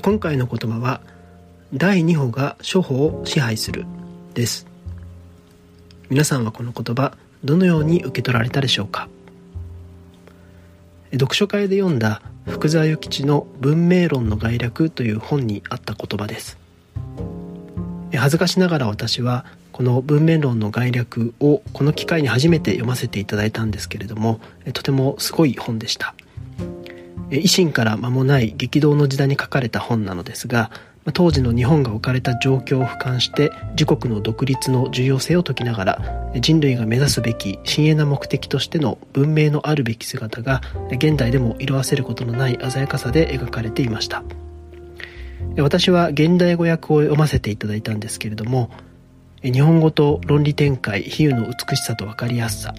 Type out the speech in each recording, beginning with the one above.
今回の言葉は第2歩が処方を支配するです。皆さんはこの言葉どのように受け取られたでしょうか？読書会で読んだ福沢諭吉の「文明論の概略」という本にあった言葉です。恥ずかしながら私はこの文明論の概略をこの機会に初めて読ませていただいたんですけれどもとてもすごい本でした。維新から間もない激動の時代に書かれた本なのですが当時の日本が置かれた状況を俯瞰して自国の独立の重要性を説きながら人類が目指すべき深遠な目的としての文明のあるべき姿が現代でも色あせることのない鮮やかさで描かれていました。私は現代語訳を読ませていただいたんですけれども日本語と論理展開比喩の美しさと分かりやすさ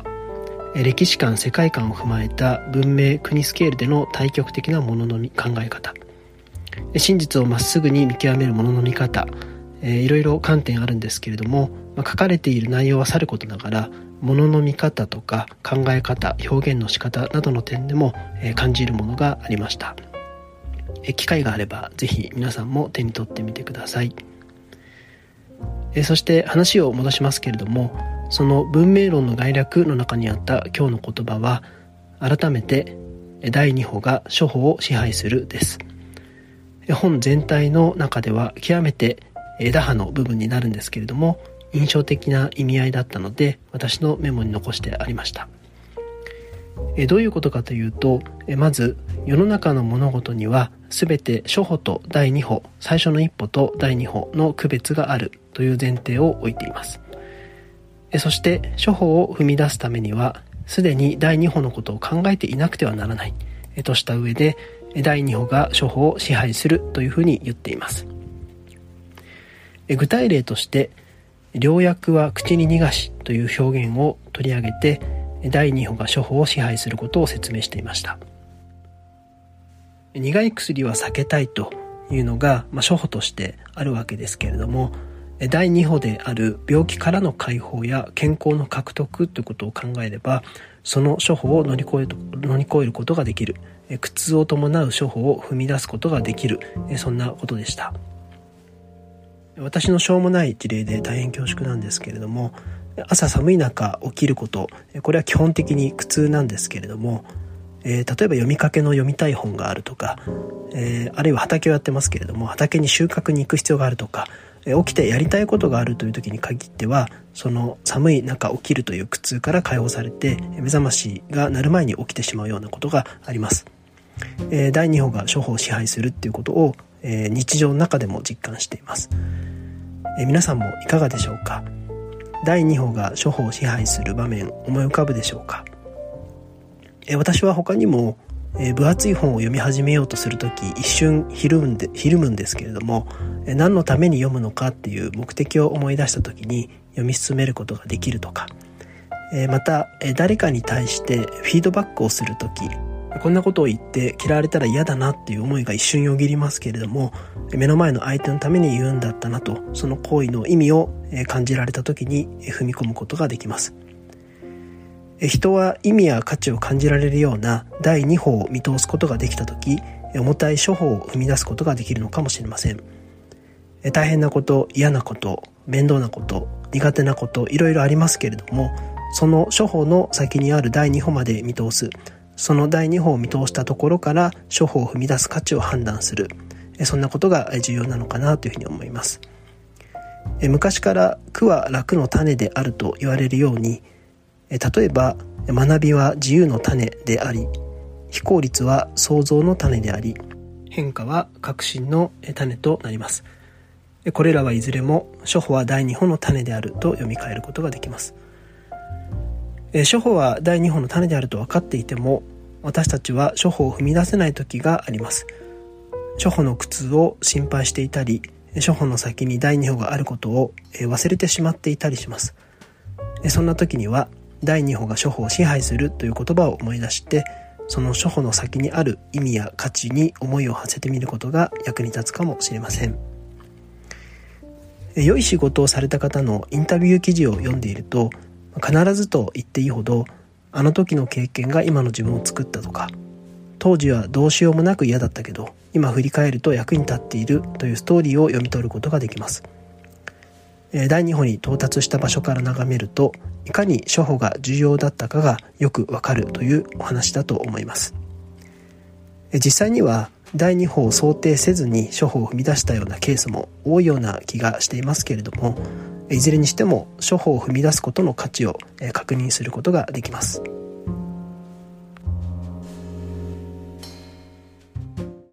歴史観世界観を踏まえた文明国スケールでの対極的なものの考え方。真実をまっすぐに見極めるものの見方、いろいろ観点あるんですけれども、ま、書かれている内容はさることながらものの見方とか考え方表現の仕方などの点でも、感じるものがありました、機会があれば是非皆さんも手に取ってみてください、そして話を戻しますけれどもその文明論の概略の中にあった今日の言葉は改めて第2歩が処方を支配するです。本全体の中では極めて枝葉の部分になるんですけれども印象的な意味合いだったので私のメモに残してありました。どういうことかというとまず世の中の物事には全て初歩と第2歩最初の一歩と第2歩の区別があるという前提を置いています。そして初歩を踏み出すためにはすでに第2歩のことを考えていなくてはならない。とした上で第2歩が処方を支配するというふうに言っています。具体例として良薬は口に逃がしという表現を取り上げて第2歩が処方を支配することを説明していました。苦い薬は避けたいというのが、まあ、処方としてあるわけですけれども第2歩である病気からの解放や健康の獲得ということを考えればその処方を乗り越え乗り越えることができる。苦痛を伴う処方を踏み出すことができる。そんなことでした。私のしょうもない事例で大変恐縮なんですけれども朝寒い中起きること。これは基本的に苦痛なんですけれども、え、例えば読みかけの読みたい本があるとか、え、あるいは畑をやってますけれども畑に収穫に行く必要があるとか起きてやりたいことがあるという時に限ってはその寒い中起きるという苦痛から解放されて目覚ましが鳴る前に起きてしまうようなことがあります。え第2歩が処方を支配するっていうことを、え日常の中でも実感しています、え皆さんもいかがでしょうか？第2歩が処方を支配する場面思い浮かぶでしょうか、え私は他にも、え分厚い本を読み始めようとする時一瞬ひるむんでひるむんですけれども、え何のために読むのかっていう目的を思い出した時に読み進めることができるとか、えまた、え誰かに対してフィードバックをする時こんなことを言って嫌われたら嫌だなっていう思いが一瞬よぎりますけれども目の前の相手のために言うんだったなとその行為の意味を感じられた時に踏み込むことができます。人は意味や価値を感じられるような第2歩を見通すことができた時重たい処方を生み出すことができるのかもしれません。大変なこと嫌なこと面倒なこと苦手なこといろいろありますけれどもその処方の先にある第2歩まで見通す。その第2歩を見通したところから処方を踏み出す価値を判断する。そんなことが重要なのかなというふうに思います。昔から苦は楽の種であると言われるように例えば学びは自由の種であり非効率は創造の種であり変化は革新の種となります。これらはいずれも処方は第2歩の種であると読み替えることができます。え処方は第2歩の種であると分かっていても私たちは処方を踏み出せない時があります。処方の苦痛を心配していたり処方の先に第2歩があることを忘れてしまっていたりします。そんな時には第2歩が処方を支配するという言葉を思い出してその処方の先にある意味や価値に思いを馳せてみることが役に立つかもしれません。良い仕事をされた方のインタビュー記事を読んでいると必ずと言っていいほどあの時の経験が今の自分を作ったとか当時はどうしようもなく嫌だったけど今振り返ると役に立っているというストーリーを読み取ることができます。第2歩に到達した場所から眺めるといかに処方が重要だったかがよくわかるというお話だと思います実際には第2歩を想定せずに処方を踏み出したようなケースも多いような気がしていますけれどもいずれにしても処方を踏み出すことの価値を確認することができます。